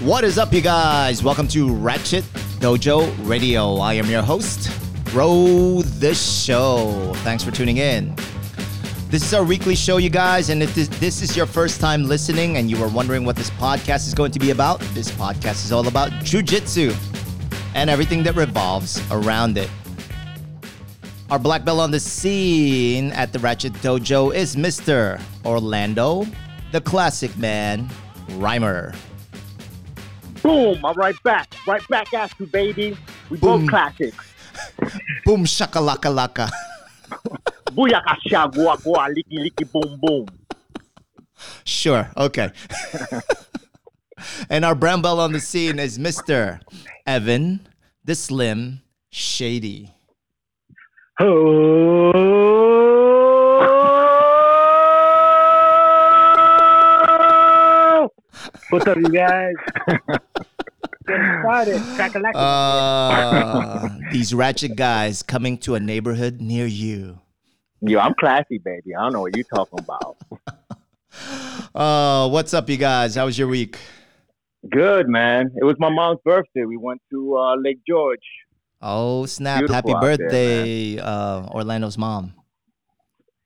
What is up, you guys? Welcome to Ratchet Dojo Radio. I am your host, Row the Show. Thanks for tuning in. This is our weekly show, you guys, and if this, this is your first time listening and you are wondering what this podcast is going to be about, this podcast is all about jujitsu and everything that revolves around it. Our black belt on the scene at the Ratchet Dojo is Mr. Orlando, the classic man, Rhymer. Boom! I'm right back. Right back at you, baby. We Boom. both classics. Boom shakalaka laka. Booyaka shagua goa liki liki boom boom. Sure, okay. and our brown belt on the scene is Mr. Evan, the Slim Shady. Ho! What's up, you guys? Getting started. Crack-a-lack. Uh, these ratchet guys coming to a neighborhood near you. Yo, I'm classy, baby. I don't know what you're talking about. Uh, what's up, you guys? How was your week? Good, man. It was my mom's birthday. We went to uh, Lake George. Oh, snap. Beautiful Happy out there, birthday, uh, Orlando's mom.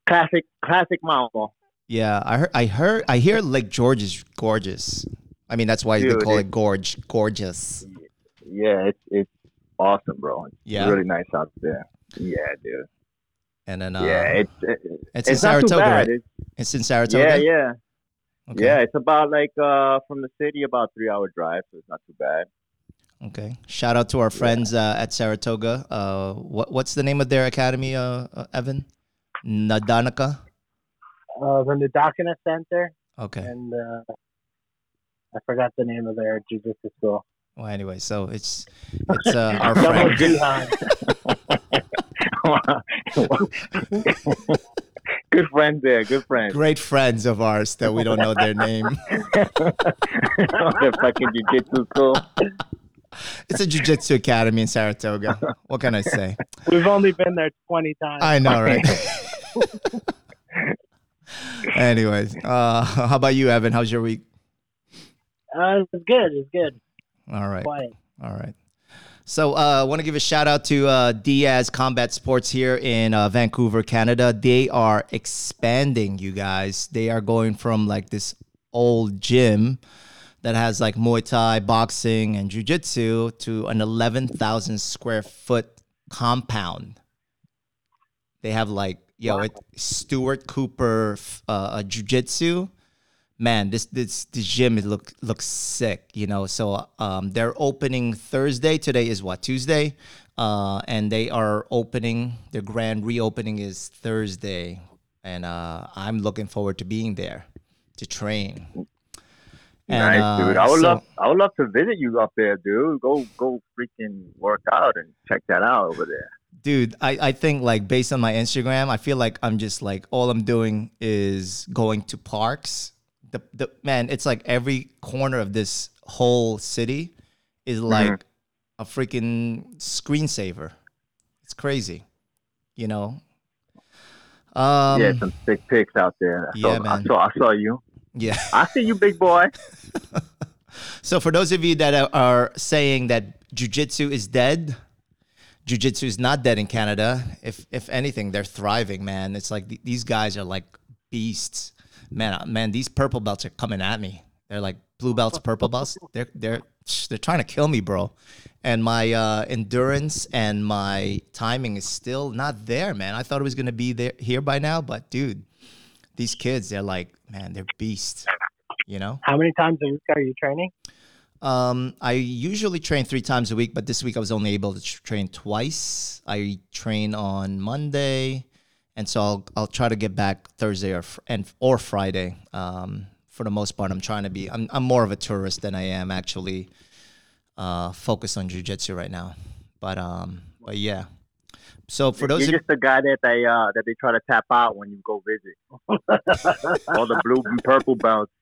Classic, classic mama. Yeah, I heard, I heard, I hear Lake George is gorgeous. I mean, that's why they call it- it gorge, gorgeous. Yeah, it's it's awesome, bro. It's Yeah. really nice out there. Yeah, dude. And then, uh, yeah, it's it, it's, it's, in Saratoga, right? It's, It's in Saratoga. yeah, yeah. Okay. Yeah, it's about like uh from the city about three hour drive, so it's not too bad. Okay. Shout out to our friends uh, at Saratoga. Uh, what what's the name of their academy, uh, uh, Evan? Nadanaka. Uh, the Nadakana Center, Okay. and uh, I forgot the name of their jiu-jitsu school. Well, anyway, so it's it's uh, our Double friend. Good friends there, good friends. Great friends of ours that we don't know their name. the fucking jiu-jitsu school. It's a jiu-jitsu academy in Saratoga. What can I say? We've only been there 20 times. I know, right? Anyways, uh, how about you, Evan? How's your week? Uh, it's good. It's good. All right. Quiet. All right. So I uh, want to give a shout out to uh, Diaz Combat Sports here in uh, Vancouver, Canada. They are expanding, you guys. They are going from like this old gym that has like Muay Thai, boxing, and Jiu Jitsu to an 11,000 square foot compound. They have like, yo, it, Stuart Cooper uh, Jiu Jitsu man, this this this gym is look looks sick, you know. So um, they're opening Thursday. Today is what Tuesday, uh, and they are opening. Their grand reopening is Thursday, and uh, I'm looking forward to being there to train. And, nice, dude. uh, I would so- love I would love to visit you up there, dude. Go go freaking work out and check that out over there. Dude I, I think like based on my instagram i feel like i'm just like all i'm doing is going to parks the, the man it's like every corner of this whole city is like a freaking screensaver it's crazy you know um yeah, some sick pics out there. I yeah, saw, man. I saw I saw you. yeah I see you, big boy. So for those of you that are- are saying that jujitsu is dead, jujitsu is not dead in Canada. If if anything, they're thriving, man. It's like th- these guys are like beasts, man. uh, Man, these purple belts are coming at me. They're like blue belts, purple belts. They're they're they're trying to kill me, bro. And my uh, endurance and my timing is still not there, man. I thought it was gonna be there here by now, but dude, these kids, they're like, man, they're beasts. You know. How many times a week are you training? Um, I usually train three times a week, but this week I was only able to tr- train twice. I train on Monday, and so I'll I'll try to get back Thursday or fr- and or Friday. Um, for the most part, I'm trying to be. I'm I'm more of a tourist than I am actually uh, focused on jujitsu right now. But um, but yeah. So for those You're just the guy that they uh that they try to tap out when you go visit. All the blue and purple belts.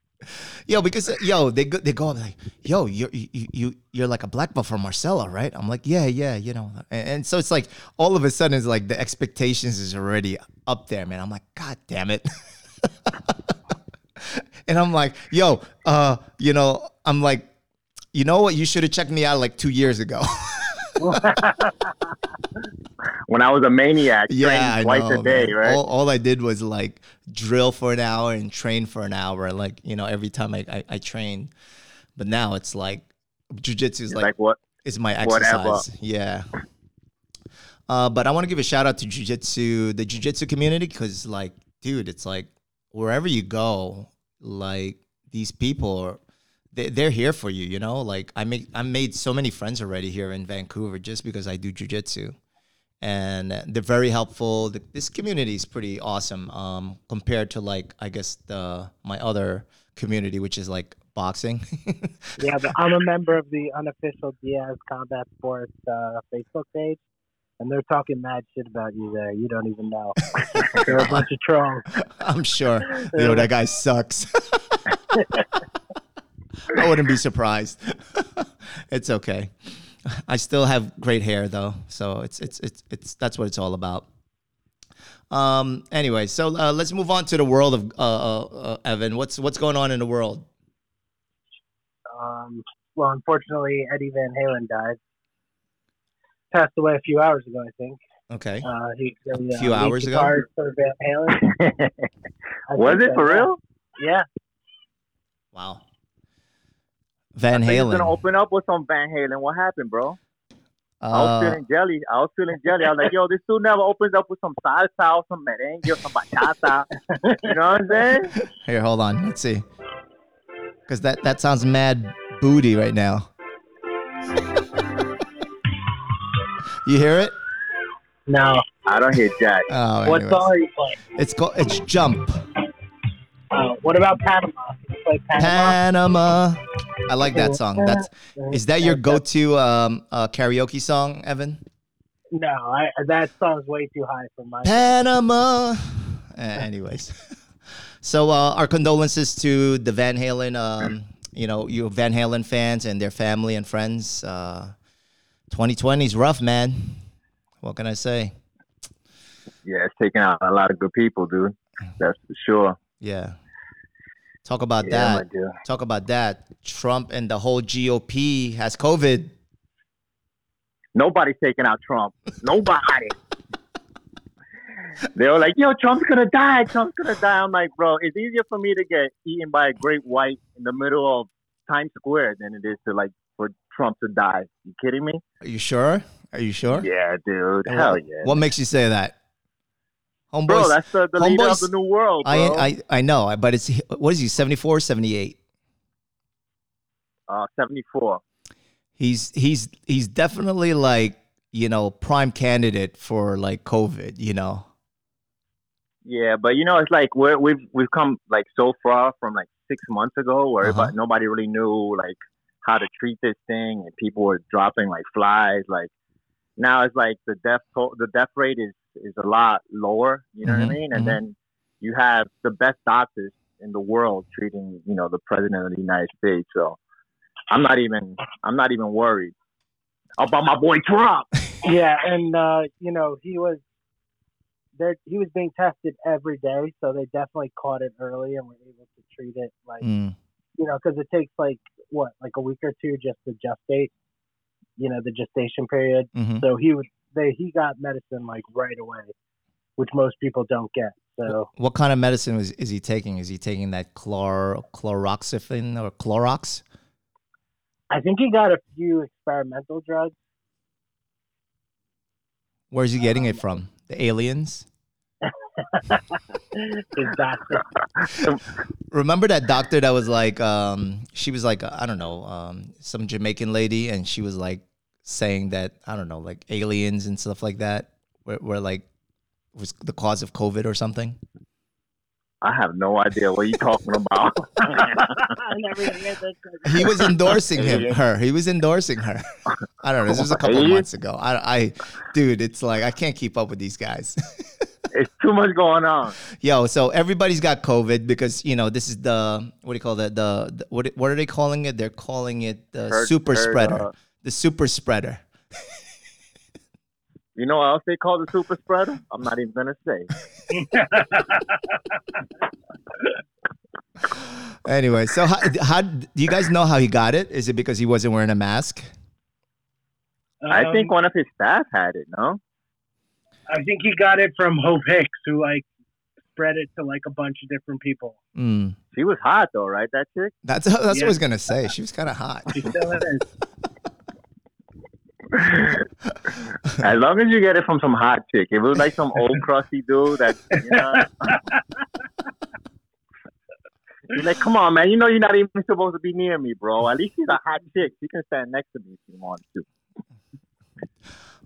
Yo, because uh, yo, they go, they go like, yo, you're you, you you're like a black belt from Marcelo, right? I'm like, yeah, yeah, you know, and, and so it's like all of a sudden it's like the expectations is already up there, man. I'm like, god damn it. and I'm like, yo, uh, you know, I'm like, You know what? You should have checked me out like two years ago. when I was a maniac, yeah, training twice know, a day, man. right? All, all I did was like drill for an hour and train for an hour. Like you know, every time I I, I train. But now it's like jujitsu is like like what? is my Whatever. exercise. Yeah. Uh, but I want to give a shout out to jujitsu, the jujitsu community, because like, dude, it's like wherever you go, like these people are, they're here for you. You know, like I make I made so many friends already here in Vancouver just because I do jujitsu, and they're very helpful. The, this community is pretty awesome um, compared to like I guess the my other community, which is like boxing. Yeah, but I'm a member of the unofficial Diaz Combat Sports uh, Facebook page, and they're talking mad shit about you there. You don't even know. they're a bunch of trolls. I'm sure. You know, that guy sucks. I wouldn't be surprised. it's okay. I still have great hair though, so it's it's it's it's that's what it's all about. Um. Anyway, so uh, let's move on to the world of uh, uh, uh, Evan. What's what's going on in the world? Um, well, unfortunately, Eddie Van Halen died. Passed away a few hours ago, I think. Okay. Uh, he, a few hours ago? For Van Halen. Was it so, for real? Yeah. Wow. Van I think He's gonna open up with some Van Halen. What happened, bro? I was Uh, feeling jelly. I was feeling jelly. I was like, yo, this dude never opens up with some salsa or some merengue or some bachata. you know what I'm saying? here, hold on. Let's see. Because that that sounds mad booty right now. you hear it? No. I don't hear Jack. Oh, What anyways. song are you playing? It's called it's Jump. Uh, what about Panama? Can play Panama? Panama. I like that song. That's is that your go-to um, uh, karaoke song, Evan? No, I, that song's way too high for my. Panama. Uh, anyways, so uh, our condolences to the Van Halen, um, you know, you Van Halen fans and their family and friends. Uh, 2020 is rough, man. What can I say? Yeah, it's taking out a lot of good people, dude. That's for sure. Yeah. Talk about Yeah, that. Talk about that. Trump and the whole GOP has COVID. Nobody's taking out Trump. Nobody. they were like, yo, Trump's gonna die. Trump's gonna die. I'm like, bro, it's easier for me to get eaten by a great white in the middle of Times Square than it is to like for Trump to die. You kidding me? Are you sure? Are you sure? Yeah, dude. Hell yeah. What makes you say that? Homeboy, Bro, that's the, the leader of the new world, bro. I, I I know, but it's what is he? 74, 78? uh, 74. He's he's he's definitely like you know prime candidate for like COVID. You know. Yeah, but you know, it's like we're, we've we've come like so far from like six months ago, where Uh-huh. nobody really knew like how to treat this thing, and people were dropping like flies. Like now, it's like the death the death rate is is a lot lower. You know Mhm, what I mean? And mhm. then you have the best doctors in the world treating you know the president of the United States. So I'm not even I'm not even worried about my boy Trump. Yeah, and uh, you know he was there. He was being tested every day, so they definitely caught it early and were able to treat it like Mm. you know because it takes like what like a week or two just to gestate. You know the gestation period. hmm So he was they he got medicine like right away, which most people don't get. So What kind of medicine is, is he taking? Is he taking that chlor chloroxifen or Clorox? I think he got a few experimental drugs. Where's he getting it from? The aliens? Doctor. Remember that doctor that was like, um, she was like, I don't know, um, some Jamaican lady, and she was like saying that I don't know, like aliens and stuff like that, were, were like was the cause of COVID or something. I have no idea what you're talking about. I never even heard that drug. He was endorsing him, her. He was endorsing her. I don't know. This was a couple of months ago. I, I, dude, it's like I can't keep up with these guys. it's too much going on. Yo, so everybody's got COVID because you know this is the what do you call that? The, the what what are they calling it? They're calling it the Herd- super herd, spreader. uh, the super spreader. You know what else they call the super spreader? I'm not even gonna say. anyway, so how, how do you guys know how he got it? Is it because he wasn't wearing a mask? I think Um, one of his staff had it. No. I think he got it from Hope Hicks, who like spread it to like a bunch of different people. Mm. She was hot though, right? That chick. That's that's what I was gonna say. She was kind of hot. She still is. as long as you get it from some hot chick. If it was like some old crusty dude that you know. He's like, come on, man. You know you're not even supposed to be near me, bro. At least she's a hot chick. She can stand next to me if she wants to.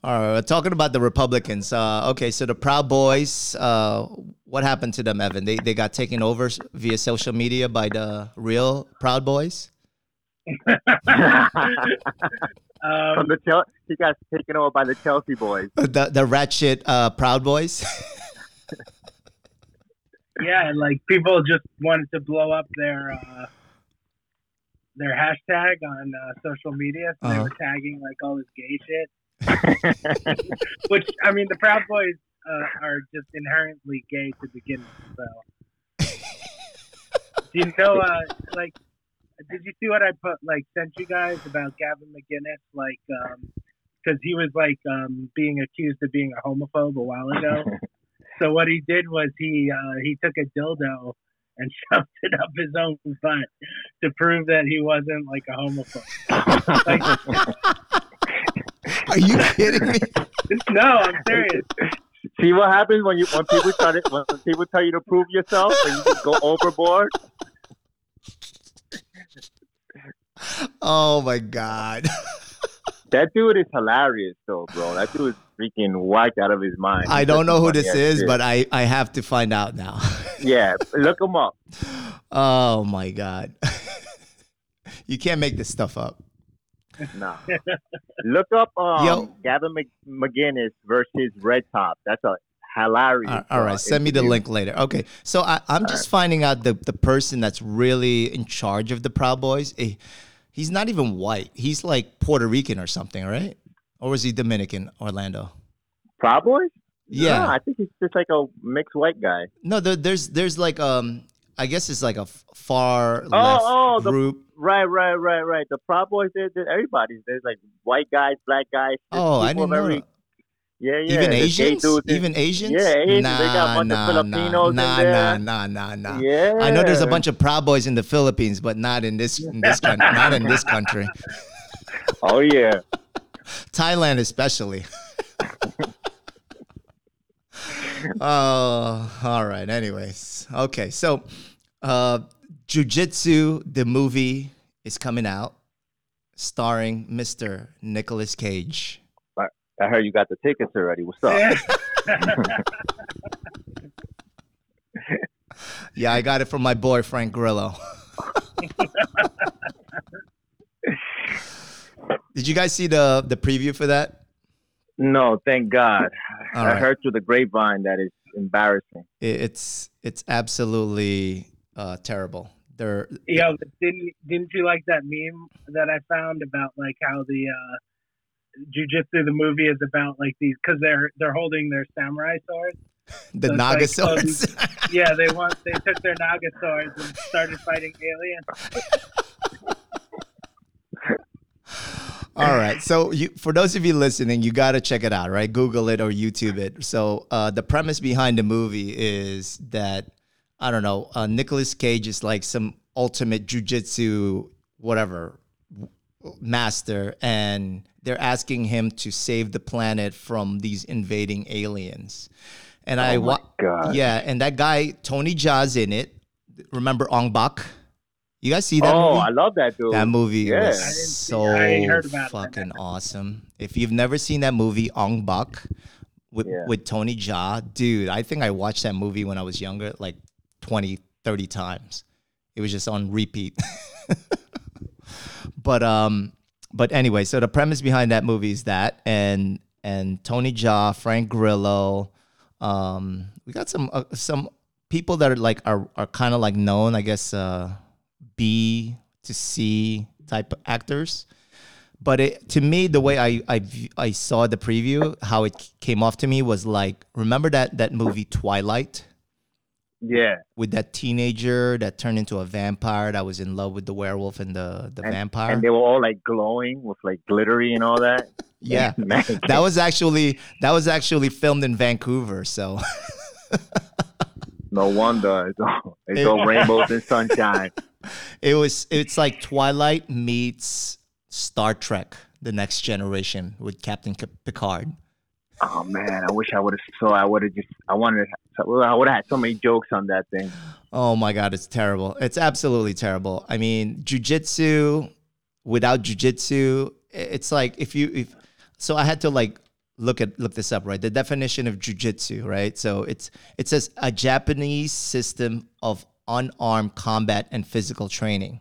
All right, we're talking about the Republicans. Uh, okay, so the Proud Boys. Uh, what happened to them, Evan? They they got taken over via social media by the real Proud Boys. Um, From the Chel- he got taken over by the Chelsea boys. The the ratchet uh, Proud Boys. yeah, and like people just wanted to blow up their uh, their hashtag on uh, social media, so they Uh-huh. were tagging like all this gay shit. Which I mean, the Proud Boys uh, are just inherently gay to begin with. So, do you know? Uh, like, did you see what I put? Like, sent you guys about Gavin McInnes? Like, because he was like um, being accused of being a homophobe a while ago. So what he did was he uh, he took a dildo and shoved it up his own butt to prove that he wasn't like a homophobe. Like, Are you kidding me? no, I'm serious. See what happens when you when people start it, when people tell you to prove yourself and you just go overboard. Oh my God. That dude is hilarious, though, bro. That dude is freaking whacked out of his mind. I don't know who this is, but I I have to find out now. yeah, look him up. oh my God. You can't make this stuff up. Nah, look up um, Yo. Gavin Mc- McInnes versus Red Top. That's a hilarious. All- all uh, send me the link later. Okay, so I, I'm just finding out the the person that's really in charge of the Proud Boys. eh, he's not even white. He's like Puerto Rican or something, right? Or was he Dominican? Orlando. Proud Boys? Yeah. Nah, I think he's just like a mixed white guy. No, there, there's there's like um, I guess it's like a far left oh, the- group. Right, right, right, right. The Proud Boys, they're, they're everybody. There's like white guys, black guys. Oh, I didn't know. every-. Yeah, yeah. Even Asians? Even Asians? Yeah, Asians. Nah, They got a bunch of nah, in nah, there. Nah, nah, nah, nah. Yeah. I know there's a bunch of Proud Boys in the Philippines, but not in this in this country. not in this country. Oh yeah. Thailand especially. oh, all right. Anyways, okay. So, uh, Jujitsu, the movie, is coming out, starring Mr. Nicolas Cage. I heard you got the tickets already. What's up? Yeah, I got it from my boy Frank Grillo. Did you guys see the the preview for that? No, thank God. All I right. heard through the grapevine that it's embarrassing. It's it's absolutely uh, terrible. They're Yo, didn't didn't you like that meme that I found about like how the uh, jujitsu the movie is about like these because they're they're holding their samurai swords. the So Naga like, swords. Yeah, they want they took their naga swords and started fighting aliens. All right. So you, for those of you listening, you got to check it out, right? Google it or YouTube it. So uh, the premise behind the movie is that I don't know. Uh, Nicolas Cage is like some ultimate jujitsu whatever master, and they're asking him to save the planet from these invading aliens. And I Oh my wa- God. yeah, and that guy Tony Jaa's in it. Remember Ong Bak? You guys see that oh, movie? I love that dude. That movie Yeah. Was so I ain't heard about it. fucking awesome. If you've never seen that movie, Ong Bak, with Yeah. with Tony Jaa, dude, I think I watched that movie when I was younger, like 20, 30 times. It was just on repeat. but um, but anyway, so the premise behind that movie is that, and and Tony Jaa, Frank Grillo, um, we got some uh, some people that are like are are kind of like known, I guess. Uh, B to C type actors. But it, to me, the way I, I I saw the preview, how it came off to me was like, remember that that movie Twilight, Yeah. with that teenager that turned into a vampire that was in love with the werewolf and the the And- vampire. And they were all like glowing with like glittery and all that. yeah, that was actually that was actually filmed in Vancouver. So no wonder. It's all, it's It- all rainbows and sunshine. it was it's like Twilight meets Star Trek: The Next Generation with Captain Picard. Oh man, I wish I would have So I would have just. I wanted. I would have had so many jokes on that thing. Oh my god, it's terrible. It's absolutely terrible. I mean, jujitsu without jujitsu, it's like if you if so I had to like look at look this up, right? The definition of jujitsu, right? So it's it says a Japanese system of unarmed combat and physical training.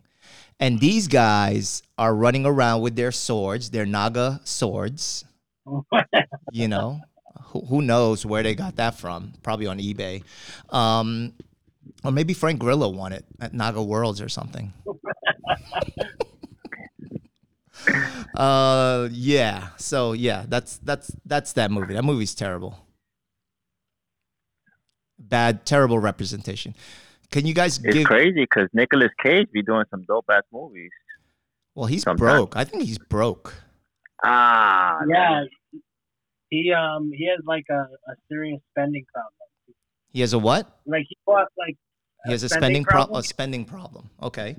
And these guys are running around with their swords, their naga swords, you know who, who knows where they got that from? Probably on ebay. Um, or maybe frank grillo won it at naga worlds or something. Uh yeah. So yeah that's that's that's that movie. That movie's terrible. Bad terrible representation. Can you guys It's give crazy because Nicolas Cage be doing some dope ass movies. well he's sometimes. broke. I think he's broke Ah, yeah, he um he has like a, a serious spending problem. he has a what Like he bought like he has a spending spending problem problem? a spending problem okay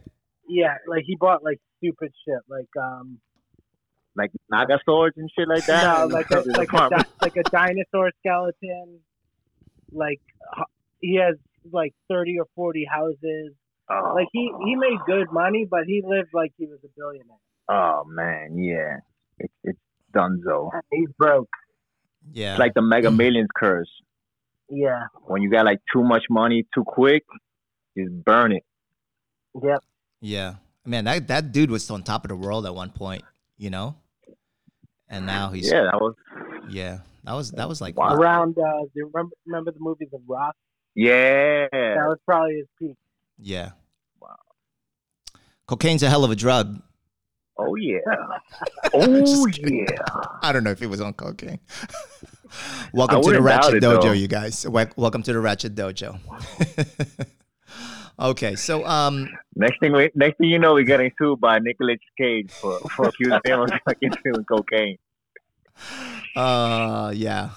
yeah, like he bought like stupid shit. Like um like Naga swords and shit like that. no, like a like a di- like a dinosaur skeleton. Like he has like thirty or forty houses. oh, Like he he made good money, but he lived like he was a billionaire. oh man, yeah, it's it's Dunzo. He's broke. yeah It's like the Mega Millions curse. Yeah. When you got like too much money too quick, just burn it. Yep. Yeah, man, that that dude was on top of the world at one point, you know, and now he's yeah, Yeah, that was Yeah. that was that was like Wow. Around uh, do you remember remember the movie The Rock? yeah. That was probably his peak. yeah. Wow. Cocaine's a hell of a drug. Oh yeah. Oh yeah. I don't know if he was on cocaine. Welcome to the Ratchet it, Dojo, though. you guys. Welcome to the Ratchet Dojo. okay, so um, Next thing, we, next thing you know, we're getting sued by Nicolas Cage for for accusing him of fucking doing cocaine. Uh, yeah.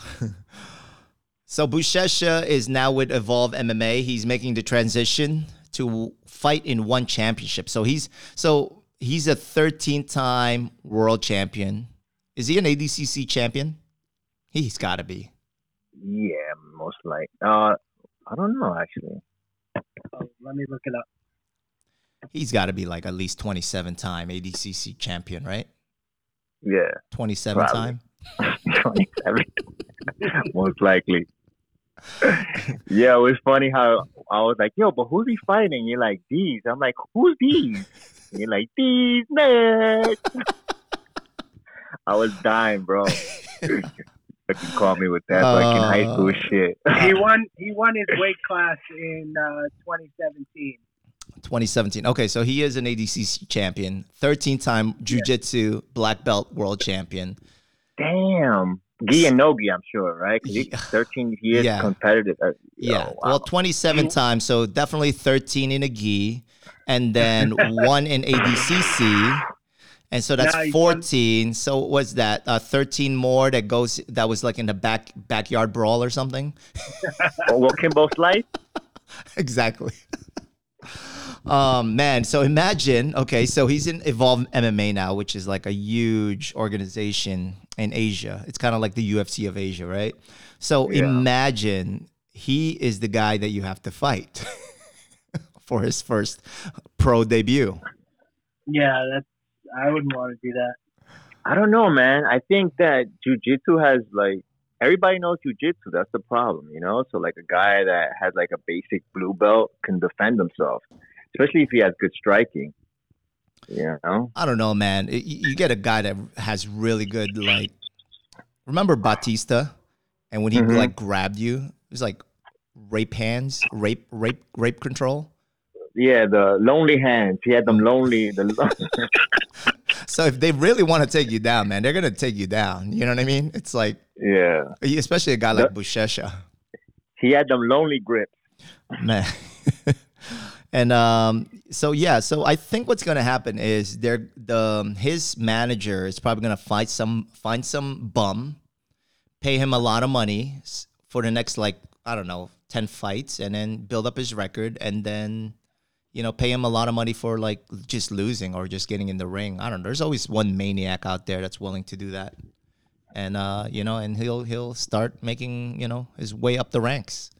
so Buchecha is now with Evolve MMA. He's making the transition to fight in one championship. So he's so he's a 13 time world champion. Is he an ADCC champion? He's got to be. Yeah, most likely. Uh, I don't know actually. Oh, let me look it up. He's got to be like at least 27 time ADCC champion, right? Yeah, 27 Probably. time. twenty-seven, most likely. Yeah, it was funny how I was like, "Yo, but who's he fighting?" You're like, "These." I'm like, "Who's these?" And you're like, "These man." I was dying, bro. Fucking call me with that fucking high school Uh, shit. He won. He won his weight class in uh, 2017. 2017. Okay, so he is an ADCC champion, 13 time jiu-jitsu black belt world champion. Damn. Gi and no gi, I'm sure, right? 'Cause he's 13 years Yeah. competitive. Uh, Yeah. oh, wow. Well, 27 times, so definitely 13 in a gi and then one in ADCC. And so that's Now he won- 14. So was that? Uh, 13 more that goes that was like in the back backyard brawl or something. oh, well, Kimbo Slice? exactly. um, man, so imagine, okay, so he's in Evolve MMA now, which is like a huge organization in Asia. It's kind of like the UFC of Asia, right? So Yeah. imagine he is the guy that you have to fight for his first pro debut. Yeah, that's. I wouldn't want to do that. I don't know, man. I think that jujitsu has like everybody knows jujitsu. That's the problem, you know. So like a guy that has like a basic blue belt can defend himself, especially if he has good striking. You know. I don't know, man. You get a guy that has really good, like, remember Batista? And when he Mhm. like grabbed you, it was like rape hands, rape, rape, rape control. Yeah, the lonely hands. He had them lonely. The So if they really want to take you down, man, they're gonna take you down. You know what I mean? It's like, yeah. especially a guy like Buchecha. He had them lonely grips. man. and um, so yeah, so I think what's gonna happen is they're the his manager is probably gonna find some find some bum, pay him a lot of money for the next like I don't know ten fights, and then build up his record, and then you know pay him a lot of money for like just losing or just getting in the ring. I don't know. There's always one maniac out there that's willing to do that, and uh, you know, and he'll he'll start making you know his way up the ranks.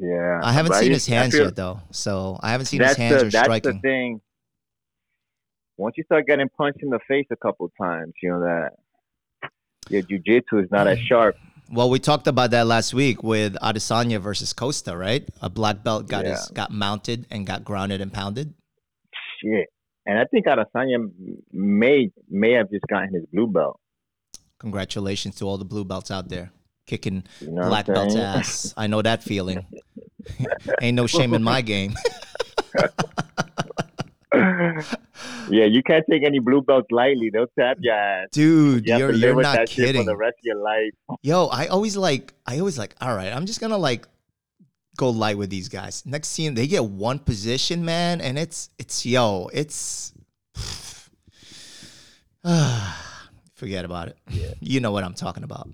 Yeah, I haven't seen just- his hands feel- yet though, so I haven't seen his hands the or that's striking. the thing. Once you start getting punched in the face a couple times, you know that your jujitsu is not as sharp. Well, we talked about that last week with Adesanya versus Costa, right? A black belt got his got mounted and got grounded and pounded. Shit. And I think Adesanya may may have just gotten his blue belt. Congratulations to all the blue belts out there kicking You know black belt's ass. I know that feeling. Ain't no shame in my game. yeah, you can't take any blue belts lightly. They'll tap your ass. Dude, You have you're you're not kidding. for the rest of your life. Yo, I always like I always like, all right, I'm just gonna like go light with these guys. Next scene, they get one position, man, and it's it's yo, it's forget about it. You know what I'm talking about.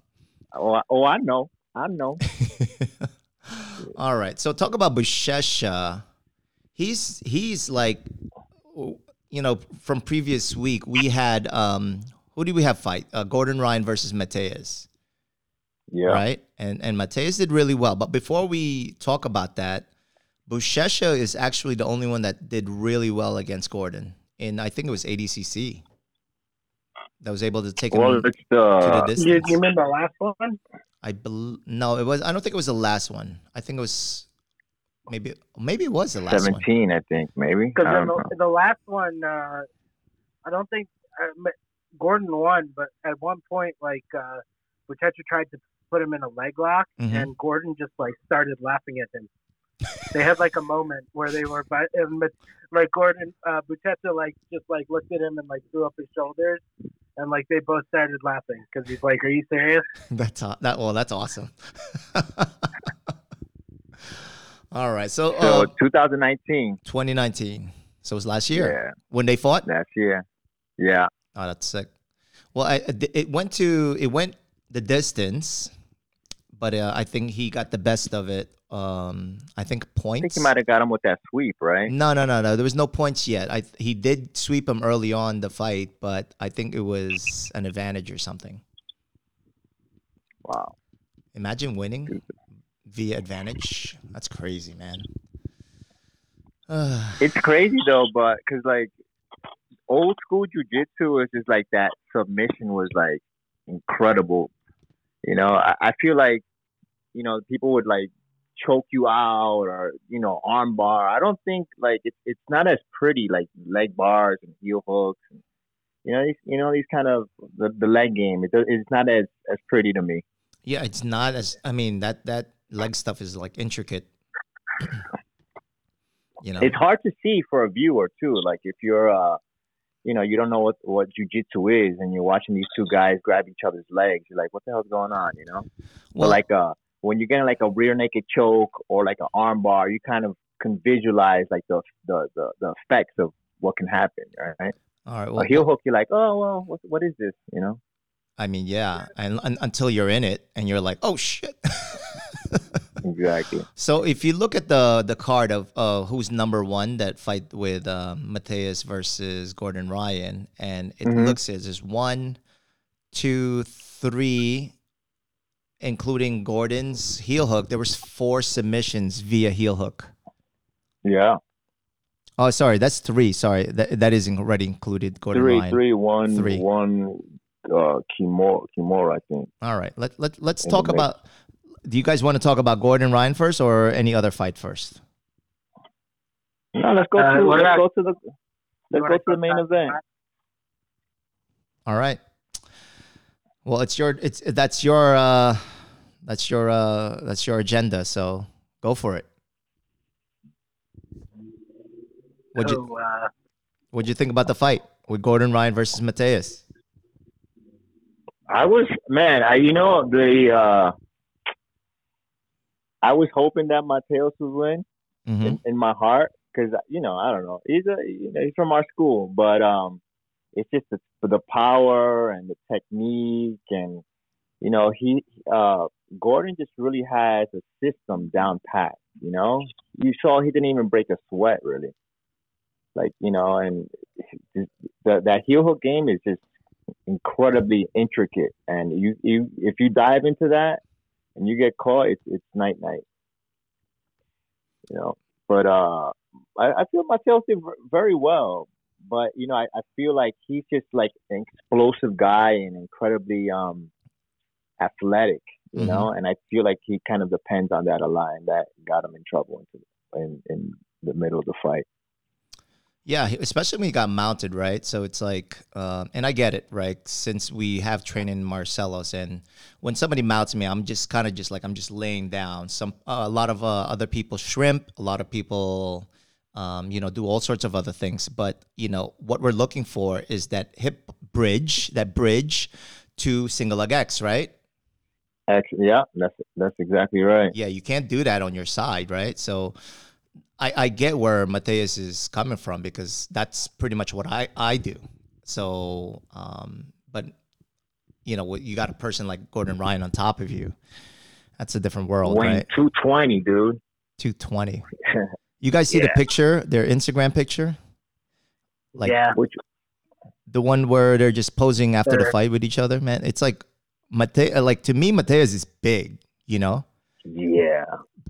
Oh, I- oh, I know, I know. All right. So talk about Buchecha. He's he's like you know, from previous week we had um who did we have fight? Uh, Gordon Ryan versus Matheus. Yeah, right? And and Matheus did really well. But before we talk about that, Buchecha is actually the only one that did really well against Gordon. In I think it was ADCC. That was able to take him Well, it's to the the distance. You, you mean the last one? I bel no, it was. I don't think it was the last one. I think it was maybe maybe it was the last one. seventeen, I think, maybe. Because the, the last one, uh, I don't think uh, Gordon won, but at one point, like uh, Buchecha tried to put him in a leg lock, Mhm. and Gordon just like started laughing at him. they had like a moment where they were, by, and, but, like Gordon, uh, Buchecha like just like looked at him and like threw up his shoulders, and like they both started laughing because he's like, "Are you serious?" That's aw- that. Well, that's awesome. All right. So, So uh, 2019. 2019. So it was last year Yeah, when they fought. last year. Yeah, Oh, that's sick. Well, I, it went to it went the distance, but uh, I think he got the best of it. Um, I think points. I think you might have got him with that sweep, right? No, no, no, no. There was no points yet. I he did sweep him early on the fight, but I think it was an advantage or something. Wow. Imagine winning via advantage. That's crazy, man. It's crazy though, but because like old school jujitsu is just like that submission was like incredible. You know, I, I feel like you know people would like choke you out or you know arm bar. I don't think like it's it's not as pretty like leg bars and heel hooks. And, you know, these, you know these kind of the, the leg game. It, it's not as as pretty to me. yeah, it's not as. I mean that that leg stuff is like intricate. you know. it's hard to see for a viewer too. Like if you're uh you know, you don't know what what jujitsu is and you're watching these two guys grab each other's legs, you're like, What the hell's going on, you know? well, but like uh when you're getting like a rear naked choke or like an arm bar, you kind of can visualize like the the the, the effects of what can happen, right? all right. a Well, heel hook, you're like, Oh well, what what is this? You know? I mean, yeah, and, un until you're in it and you're like, oh shit. Exactly. so if you look at the the card of uh, who's number one that fight with uh, Matheus versus Gordon Ryan, and it Mhm. looks as there's one, two, three, including Gordon's heel hook. There was four submissions via heel hook. Yeah. Oh, sorry, that's three. Sorry, that that is already included. Gordon Three, Ryan. three, one, Three. one uh Kimura, Kimura, I think. All right, let let let's In talk about. Do you guys want to talk about Gordon Ryan first, or any other fight first? No, let's go Uh, to let's about- go to the let's go to the main about event. All right. Well, it's your it's that's your uh that's your uh that's your agenda, so go for it. What'd you uh, what'd you think about the fight with Gordon Ryan versus Matheus? I was man, I you know the uh I was hoping that Matheus would win Mhm. in, in my heart because you know I don't know he's a you know, he's from our school, but um, it's just the, the power and the technique and you know he uh Gordon just really has a system down pat. You know, you saw he didn't even break a sweat really. Like you know, and the, that heel hook game is just incredibly intricate, and you you if you dive into that and you get caught, it's it's night night. You know, but uh, I, I feel Matheus did very well, but you know, I, I feel like he's just like an explosive guy and incredibly um athletic, you Mhm. know, and I feel like he kind of depends on that a lot, and that got him in trouble into in in the middle of the fight. Yeah, especially when he got mounted, right? So it's like, um, and I get it, right? Since we have training in Marcelo's, and when somebody mounts me, I'm just kind of just like I'm just laying down. Some uh, a lot of uh, other people shrimp, a lot of people, um, you know, do all sorts of other things. But you know, what we're looking for is that hip bridge, that bridge to single leg X, right? Actually, yeah, that's that's exactly right. Yeah, you can't do that on your side, right? So I, I get where Matheus is coming from because that's pretty much what I, I do. So, um, but you know, you got a person like Gordon Ryan on top of you. That's a different world, Wayne right? two twenty, dude. 220. You guys see the picture, their Instagram picture? Like yeah, the one where they're just posing after the fight with each other, man. It's like Mate like to me, Matheus is big, you know? yeah,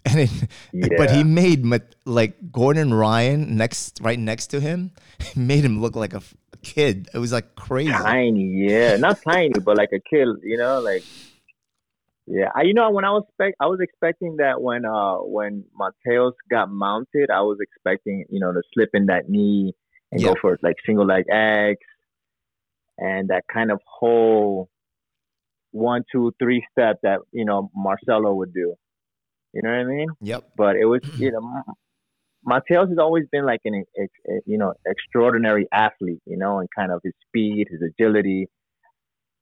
And it, yeah. But he made like Gordon Ryan next, right next to him, made him look like a kid. It was like crazy. tiny, yeah, not tiny, but like a kid, you know, like yeah. I, you know, when I was expect, I was expecting that when uh when Matheus got mounted, I was expecting you know to slip in that knee and Yeah. go for like single leg X and that kind of whole one, two, three step that you know Marcelo would do. You know what I mean? Yep. but it was you know Matheus has always been like an you know extraordinary athlete, you know, and kind of his speed, his agility,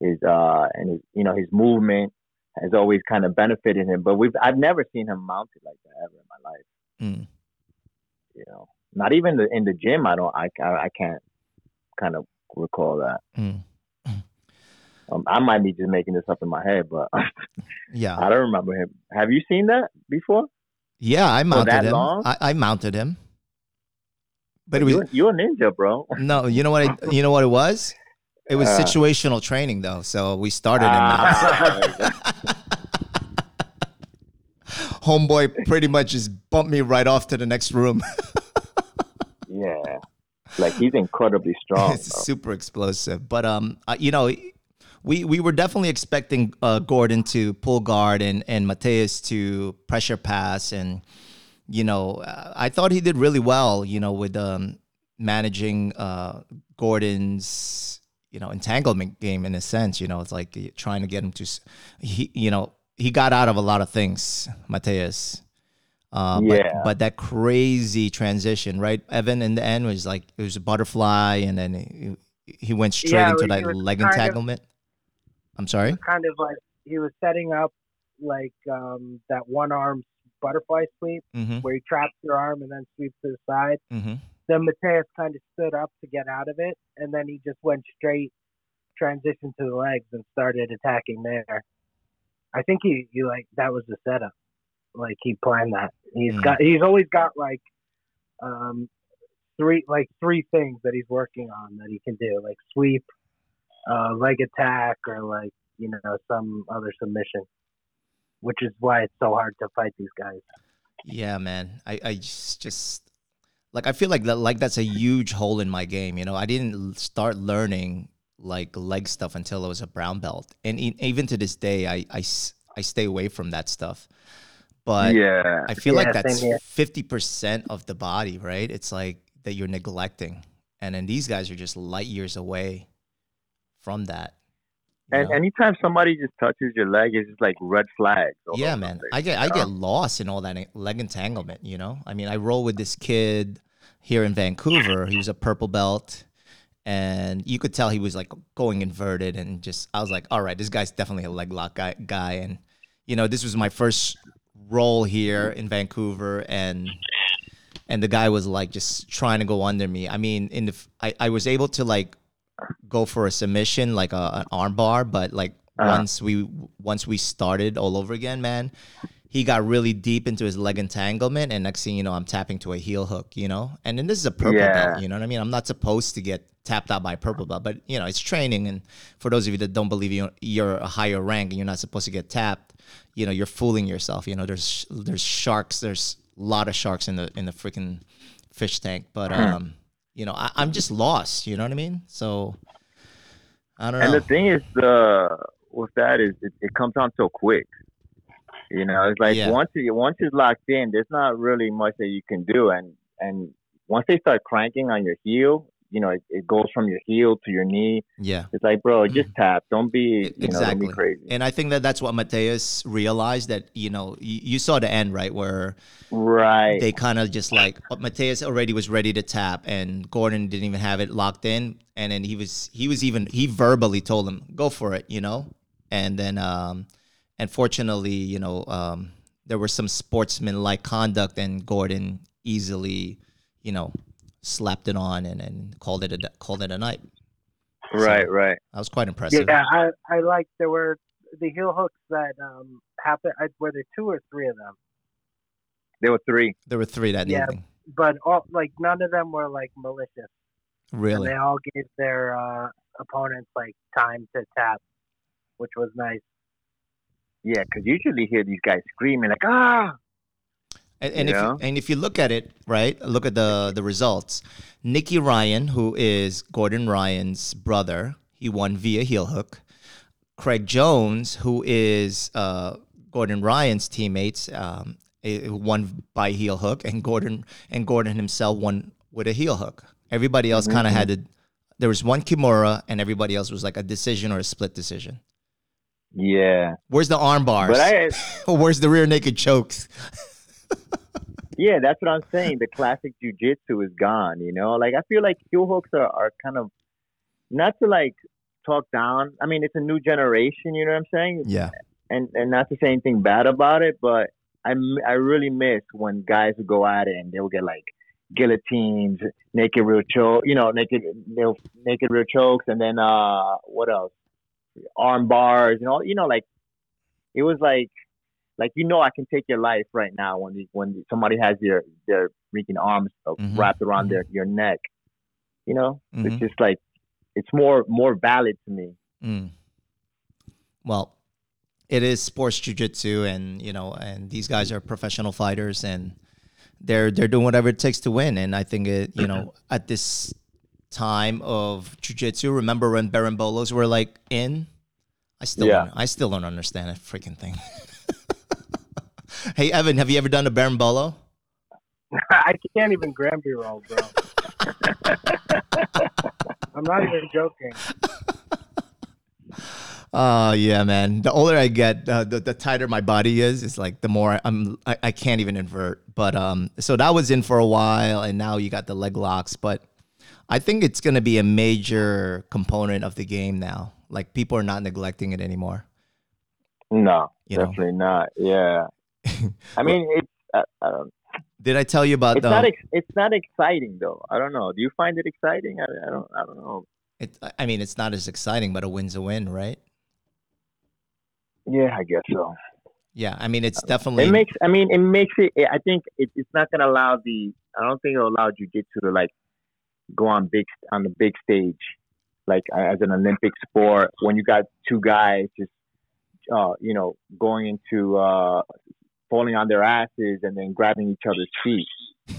his uh and his you know his movement has always kind of benefited him. But we've I've never seen him mounted like that ever in my life. Mm. You know, not even the, in the gym. I don't. I I, I can't kind of recall that. Mm. Um, I might be just making this up in my head, but Yeah. I don't remember him. Have you seen that before? Yeah, I mounted him. I, I mounted him. But it was You're, you're a ninja, bro. no, you know what I you know what it was? It was Uh. situational training though. So we started in Ah. Homeboy pretty much just bumped me right off to the next room. Yeah, like he's incredibly strong. it's super explosive. But um, uh, you know, we we were definitely expecting uh, Gordon to pull guard and and Matheus to pressure pass, and you know, I thought he did really well. You know, with um managing uh Gordon's you know entanglement game in a sense. You know, it's like trying to get him to he you know he got out of a lot of things, Matheus. Uh, but, Yeah. but that crazy transition, right? Evan in the end was like it was a butterfly, and then he, he went straight Yeah, into that leg kind of- entanglement. I'm sorry. kind of like he was setting up like um, that one arm butterfly sweep Mm-hmm. where he traps your arm and then sweeps to the side. Mm-hmm. Then Matheus kind of stood up to get out of it, and then he just went straight, transitioned to the legs and started attacking there. I think he, he like that was the setup. Like he planned that. He's Mm. got he's always got like um three like three things that he's working on that he can do, like sweep, uh leg attack or like, you know, some other submission. Which is why it's so hard to fight these guys. Yeah, man. I, I just, just like I feel like that like that's a huge hole in my game. You know, I didn't start learning like leg stuff until I was a brown belt, and e- even to this day, I, I I stay away from that stuff. But yeah, I feel like Yeah, same that's fifty percent of the body, right? It's like that you're neglecting, and then these guys are just light years away from that. and know? anytime somebody just touches your leg, it's just like red flags. yeah, man. I get I get lost in all that leg entanglement. You know, I mean, I roll with this kid here in Vancouver. He was a purple belt, and you could tell he was like going inverted, and just I was like, all right, this guy's definitely a leg lock guy. guy. And you know, this was my first roll here in Vancouver, and and the guy was like just trying to go under me. I mean, in the I was able to like go for a submission, like a, an armbar, but like Uh-huh. once we once we started all over again, man, he got really deep into his leg entanglement, and next thing you know, I'm tapping to a heel hook, you know. And then this is a purple Yeah. belt, you know what I mean? I'm not supposed to get tapped out by a purple belt, but you know, it's training. And for those of you that don't believe you you're a higher rank and you're not supposed to get tapped, you know, you're fooling yourself. You know, there's there's sharks, there's a lot of sharks in the in the freaking fish tank, but Hmm. um, you know, I, I'm just lost. You know what I mean? So. I don't know. And the thing is, uh, with that is it, it comes on so quick. You know, it's like Yeah. once you once it's locked in, there's not really much that you can do. And and once they start cranking on your heel, you know, it, it goes from your heel to your knee. yeah. It's like, bro, just tap. Don't be, you know, Exactly. be crazy. And I think that that's what Matheus realized that, you know, you, you saw the end, right? Where Right. they kind of just like, Matheus already was ready to tap and Gordon didn't even have it locked in. And then he was, he was even, he verbally told him, go for it, you know? And then, um, and fortunately, you know, um, there was some sportsman-like conduct and Gordon easily, you know, slapped it on and, and called it a, called it a night. right. Right. That was quite impressive. Yeah, I I like there were the heel hooks that um happened. I, were there two or three of them? There were three. There were three that Yeah. evening. But all like none of them were like malicious. Really? And they all gave their uh, opponents like time to tap, which was nice. Yeah, because usually you hear these guys screaming like, ah. And, and if Yeah. you, and if you look at it, right, look at the the results. Nicky Ryan, who is Gordon Ryan's brother, he won via heel hook. Craig Jones, who is uh, Gordon Ryan's teammates, um, eh, won by heel hook, and Gordon and Gordon himself won with a heel hook. Everybody else kind of had to. There was one Kimura, and everybody else was like a decision or a split decision. Yeah. Where's the arm bars? But I, Where's the rear naked chokes? yeah, that's what I'm saying. The classic jujitsu is gone. You know, like I feel like heel hooks are, are kind of not to like talk down. I mean, it's a new generation. You know what I'm saying? Yeah. And and not to say anything bad about it, but I I really miss when guys would go at it and they would get like guillotines, naked real choke, you know, naked they'll naked real chokes, and then uh, what else? Arm bars, you know, you know, like it was like like you know I can take your life right now when when somebody has their their freaking arms uh, Mhm, wrapped around their your neck. You know, Mhm. it's just like it's more more valid to me. Mm. Well, it is sports jujitsu, and you know, and these guys are professional fighters, and they're they're doing whatever it takes to win. And I think it, you know, at this time of jujitsu, remember when Berimbolos were like in? I still, Yeah. I still don't understand that freaking thing. hey, Evan, have you ever done a Berimbolo? I can't even Granby roll, bro. I'm not even joking. Oh yeah, man. The older I get, uh, the the tighter my body is. It's like the more I'm, I, I can't even invert. But um, so that was in for a while, and now you got the leg locks. But I think it's gonna be a major component of the game now. Like people are not neglecting it anymore. No, You know. definitely not. Yeah, I mean it's. I, I don't, Did I tell you about it's the? not. Ex- it's not exciting though. I don't know. Do you find it exciting? I, I don't. I don't know. it, I mean, it's not as exciting, but a win's a win, right? Yeah, I guess so. Yeah, I mean, it's definitely. It makes. I mean, it makes it. I think it, it's not gonna allow the. I don't think it'll allow jujitsu to like go on big on the big stage, like uh, as an Olympic sport. When you got two guys just, uh, you know, going into uh, falling on their asses and then grabbing each other's feet.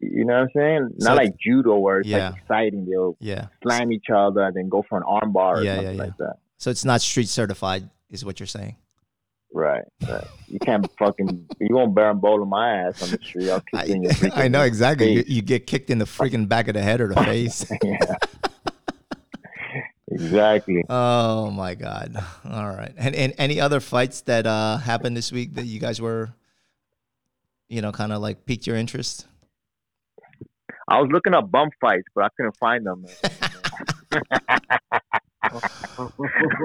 You know what I'm saying? So Not like judo where it's Yeah. like exciting. They'll yeah. slam each other and then go for an armbar or Yeah, something yeah, like that. So it's not street certified, is what you're saying. Right, right. You can't fucking you won't berimbolo my ass on the street. I'll kick you in your I know exactly. You, you get kicked in the freaking back of the head or the face. yeah. Exactly. Oh my god! All right, and, and any other fights that uh, happened this week that you guys were, you know, kind of like piqued your interest? I was looking up bump fights, but I couldn't find them.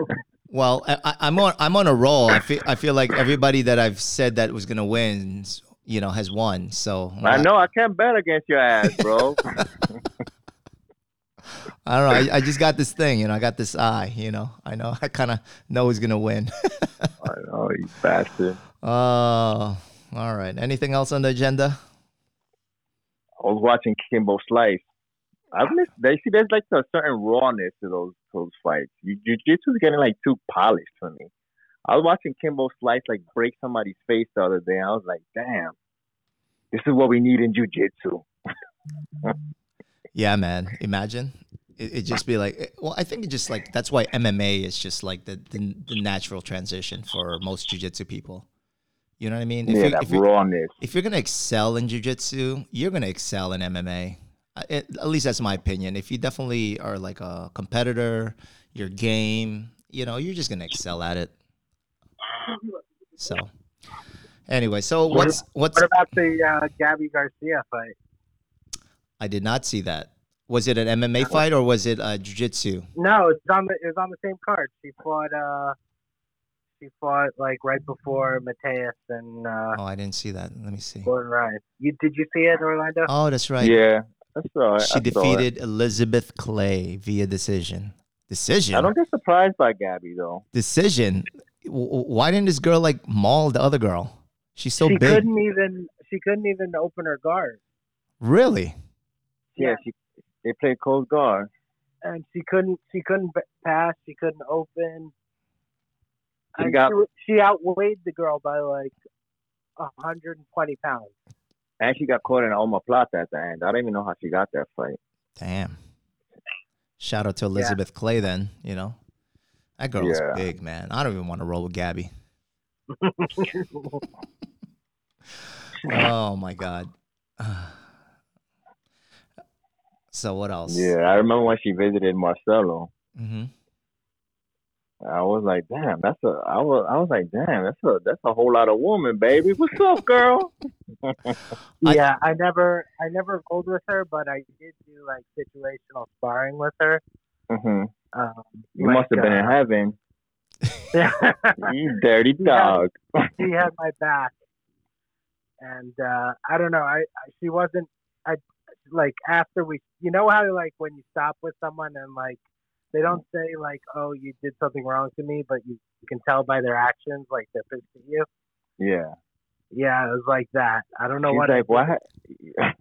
Well, I, I'm on I'm on a roll. I feel I feel like everybody that I've said that was gonna win, you know, has won. So I know I can't bet against your ass, bro. I don't know. I, I just got this thing, you know. I got this eye, you know. I know. I kind of know who's gonna win. I know you bastard. Oh, all right. Anything else on the agenda? I was watching Kimbo Slice. I've missed. They see there's like a certain rawness to those those fights. You is getting like too polished for me. I was watching Kimbo Slice like break somebody's face the other day. I was like, damn, this is what we need in jiu-jitsu. Yeah, man. Imagine it, it just be like. Well, I think it just like that's why MMA is just like the the, the natural transition for most jujitsu people. You know what I mean? If yeah, you- that if rawness. if you're gonna excel in jujitsu, you're gonna excel in MMA. It, at least that's my opinion. If you definitely are like a competitor, your game, you know, you're just gonna excel at it. So, anyway, so what's what's? What about the uh, Gabi Garcia fight? I did not see that. Was it an MMA fight or was it uh, jujitsu? No, it's on the it was on the same card. She fought uh she fought like right before Matheus and uh Oh, I didn't see that. Let me see. Gordon Ryan. You did you see it, Orlando? Oh, that's right. Yeah, that's all right. She I defeated Elizabeth Clay via decision. Decision. I don't get surprised by Gabi though. decision. W- w- Why didn't this girl like maul the other girl? She's so she big. couldn't even she couldn't even open her guard. Really? Yeah, Yeah. she they played closed guard. And she couldn't she couldn't pass, she couldn't open. She got- she, she outweighed the girl by like 120 pounds. And she got caught in omoplata at the end. I don't even know how she got that fight. Damn. Shout out to Elizabeth Clay then, you know. That girl was Yeah. big, man. I don't even want to roll with Gabi. Oh my god. So what else? Yeah, I remember when she visited Marcelo. Mm-hmm. I was like, damn, that's a. I was, I was like, damn, that's a, that's a whole lot of woman, baby. What's up, girl? Yeah, I never I never rolled with her, but I did do like situational sparring with her. Mm-hmm. Um, You like, must have been in uh, heaven. Yeah, You dirty Yeah. dog. she had my back, and uh, I don't know. I, I she wasn't. I like after we, you know how like when you stop with someone and like they don't say like, oh, you did something wrong to me, but you, you can tell by their actions like they're pissed at you. Yeah. Yeah, it was like that. I don't know She's what. I like, what?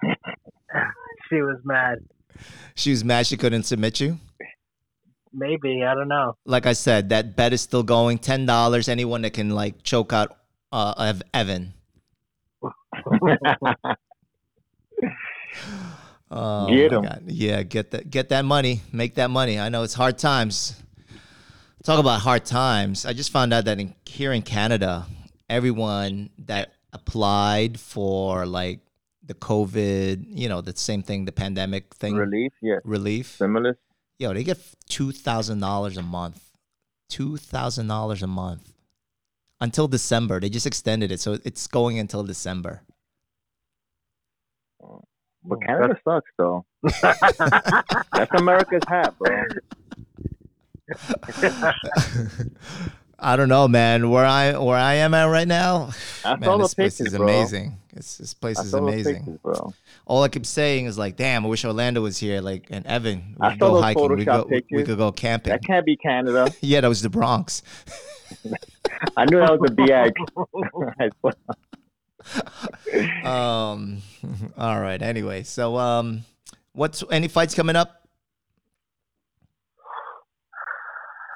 she was mad. She was mad she couldn't submit you. Maybe I don't know. Like I said, that bet is still going. Ten dollars. Anyone that can like choke out uh, Evan. Oh, Get my 'em. God. Yeah, get that get that money. Make that money. I know it's hard times. Talk about hard times. I just found out that in, here in Canada, everyone that applied for like the COVID, you know, the same thing, the pandemic thing, Relief, yeah. relief. Stimulus. Yo, they get two thousand dollars a month. Two thousand dollars a month until December. They just extended it, so it's going until December. But Canada sucks, though. That's America's hat, bro. I don't know, man. Where I where I am at right now, I man, this place pictures, is amazing. It's, this place I is amazing. pictures, bro. All I keep saying is like, damn, I wish Orlando was here. Like, and Evan, we I could go hiking. We go, we could go camping. That can't be Canada. yeah, that was the Bronx. I knew that was a BX. um, all right. Anyway, so um, what's any fights coming up?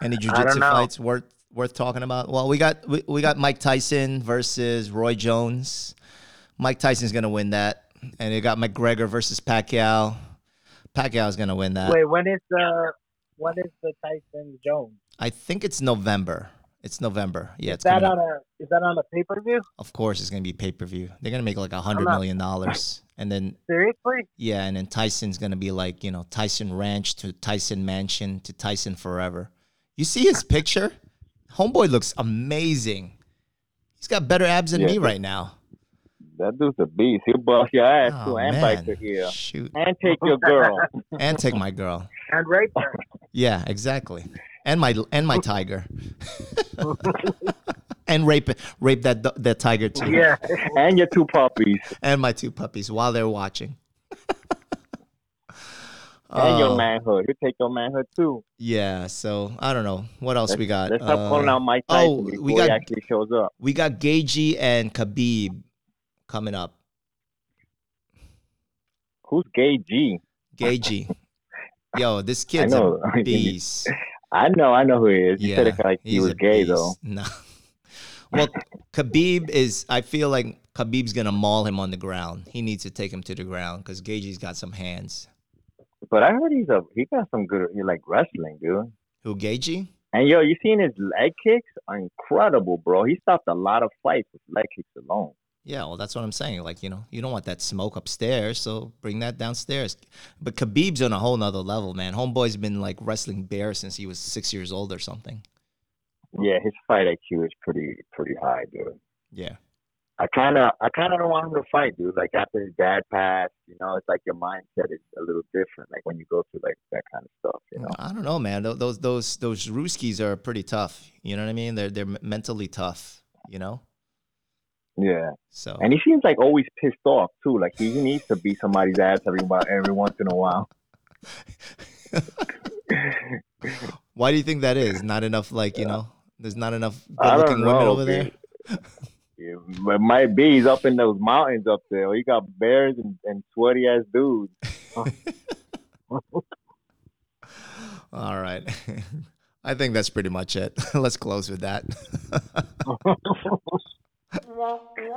Any jujitsu fights worth worth talking about? Well, we got we, we got Mike Tyson versus Roy Jones. Mike Tyson's gonna win that, and you got McGregor versus Pacquiao. Pacquiao's gonna win that. Wait, when is the when is the Tyson Jones? I think it's November. It's November. Yeah, Is it's that coming up. on a is that on a pay per view? Of course, it's gonna be pay per view. They're gonna make like a hundred million dollars, and then Seriously? Yeah, and then Tyson's gonna be like, you know, Tyson Ranch to Tyson Mansion to Tyson Forever. You see his picture? Homeboy looks amazing. He's got better abs than Yeah, me but- right now. that dude's a beast. He'll bust your ass, Oh, too, and man. bite your ear. Shoot. And take your girl. And take my girl. And rape her. Yeah, exactly. And my and my tiger, and rape rape that that tiger too. Yeah. And your two puppies. and my two puppies while they're watching. And your Oh, manhood. You take your manhood too. Yeah, so I don't know what else Let's, we got. let's stop Uh, calling out Mike oh, Tyson we got- he actually shows up. we got Gaethje and Khabib coming up. Who's Gay G? Gaethje, yo, this kid's a beast. I know. I know who he is. You yeah, said it like he was gay beast. though. No. Well, Khabib is. I feel like Khabib's gonna maul him on the ground. He needs to take him to the ground because Gaethje's got some hands. But I heard he's a he got some good he like wrestling, dude. Who Gaethje? And yo, you seen his leg kicks? Are incredible, bro. He stopped a lot of fights with leg kicks alone. Yeah, well, that's what I'm saying. Like, you know, you don't want that smoke upstairs, so bring that downstairs. But Khabib's on a whole nother level, man. Homeboy's been like wrestling bear since he was six years old or something. Yeah, his fight IQ is pretty pretty high, dude. Yeah. I kind of I kind of don't want him to fight, dude. Like after his dad passed, you know, it's like your mindset is a little different. Like when you go through like that kind of stuff, you know. I don't know, man. Tho- Those those those Ruskies are pretty tough. You know what I mean? They're they're mentally tough. You know. Yeah, So and he seems like always pissed off too. Like he, he needs to beat somebody's ass every every once in a while. why do you think that is? Not enough, like you know. There's not enough good-looking women know, over there. dude. Yeah, it might be he's up in those mountains up there. He got bears and, and sweaty ass dudes. All right. I think that's pretty much it. Let's close with that.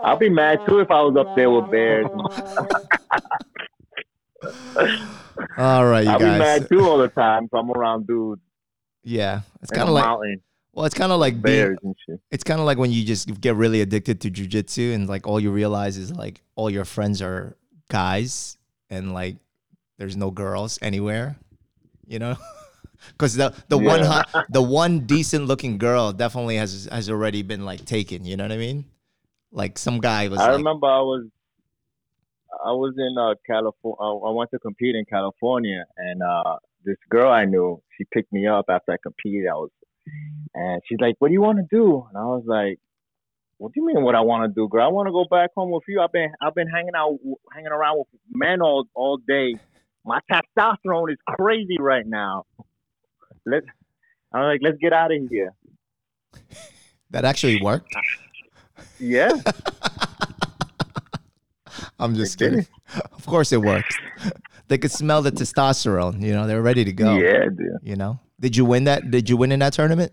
I'll be mad too if I was up there with bears. All right, you guys. I'll be mad too all the time if I'm around dudes Yeah, it's kind of like mountain, well, it's kind of like being, bears and shit. it's kind of like when you just get really addicted to jujitsu and like all you realize is like all your friends are guys and like there's no girls anywhere, you know? Because the the one Yeah. hot, the one decent looking girl definitely has has already been like taken. You know what I mean? Like some guy was I like, remember I was I was in uh California. I went to compete in California, and uh this girl I knew, she picked me up after I competed. I was, and she's like, "What do you want to do?" And I was like, "What do you mean? What I want to do, girl? I want to go back home with you. I've been I've been hanging out, hanging around with men all all day. My testosterone is crazy right now. Let's." I was like, "Let's get out of here." that actually worked. Yeah, I'm just did. kidding. Of course it works. they could smell the testosterone. You know, they're ready to go. yeah, dude. You know, did you win that? Did you win in that tournament?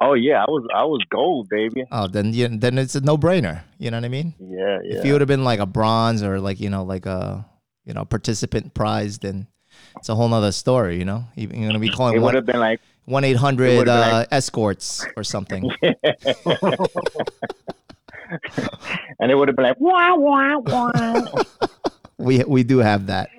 Oh yeah, I was I was gold, baby. Oh, then you, then it's a no brainer. You know what I mean? Yeah, yeah. If you would have been like a bronze or like you know like a you know participant prize, then it's a whole nother story. You know, You- you're gonna be calling. it would have been like one eight hundred uh, escorts or something. and it would have been like wah wah wah. we we do have that.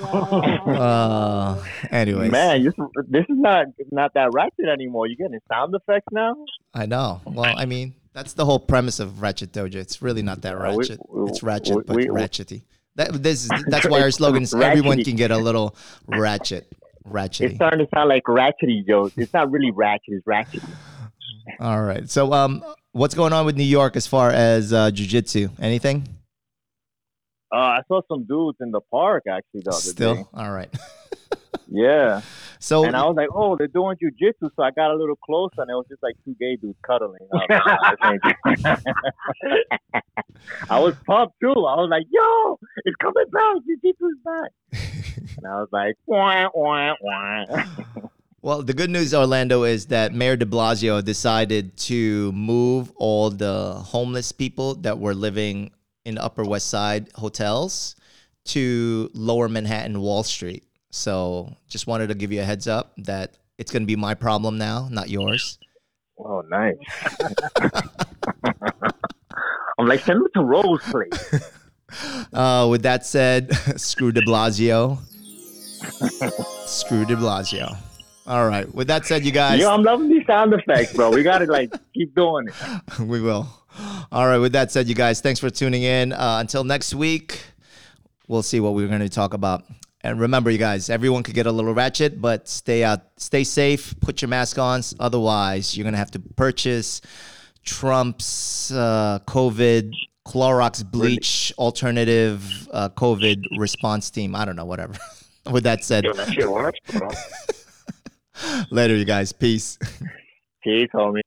Uh, anyways, Man, this, this is not not that ratchet anymore. You're getting sound effects now? I know. Well, I mean, that's the whole premise of Ratchet Dojo. It's really not that Uh, we- ratchet. we- it's ratchet, we- but ratchety. That this is that's why our slogan is everyone can get a little ratchet, ratchet. It's starting to sound like ratchety jokes. It's not really ratchet. It's ratchet. All right. So, um, what's going on with New York as far as uh, jujitsu? Anything? Uh, I saw some dudes in the park actually the other Still. day. All right. Yeah, So, and I was like, oh, they're doing jujitsu, so I got a little closer, and it was just like two gay dudes cuddling. I was, like, "Oh, this ain't- I was pumped too. I was like, yo, it's coming back. Jiu-jitsu's back. And I was like, wah, wah, wah. well, the good news, Orlando, is that Mayor De Blasio decided to move all the homeless people that were living in the Upper West Side hotels to Lower Manhattan, Wall Street. So, just wanted to give you a heads up that it's going to be my problem now, not yours. Oh, nice. I'm like, send me to Rose, please. Uh, with that said, screw De Blasio. screw De Blasio. All right. With that said, you guys, Yo, I'm loving these sound effects, bro. We gotta like keep doing it. we will. All right. With that said, you guys, thanks for tuning in. Uh, until next week, we'll see what we're going to talk about. And remember, you guys, everyone could get a little ratchet, but stay out, stay safe, put your mask on. Otherwise, you're gonna have to purchase Trump's uh, COVID Clorox bleach alternative uh, COVID response team. I don't know, whatever. With that said, later, you guys. Peace. Peace, homie.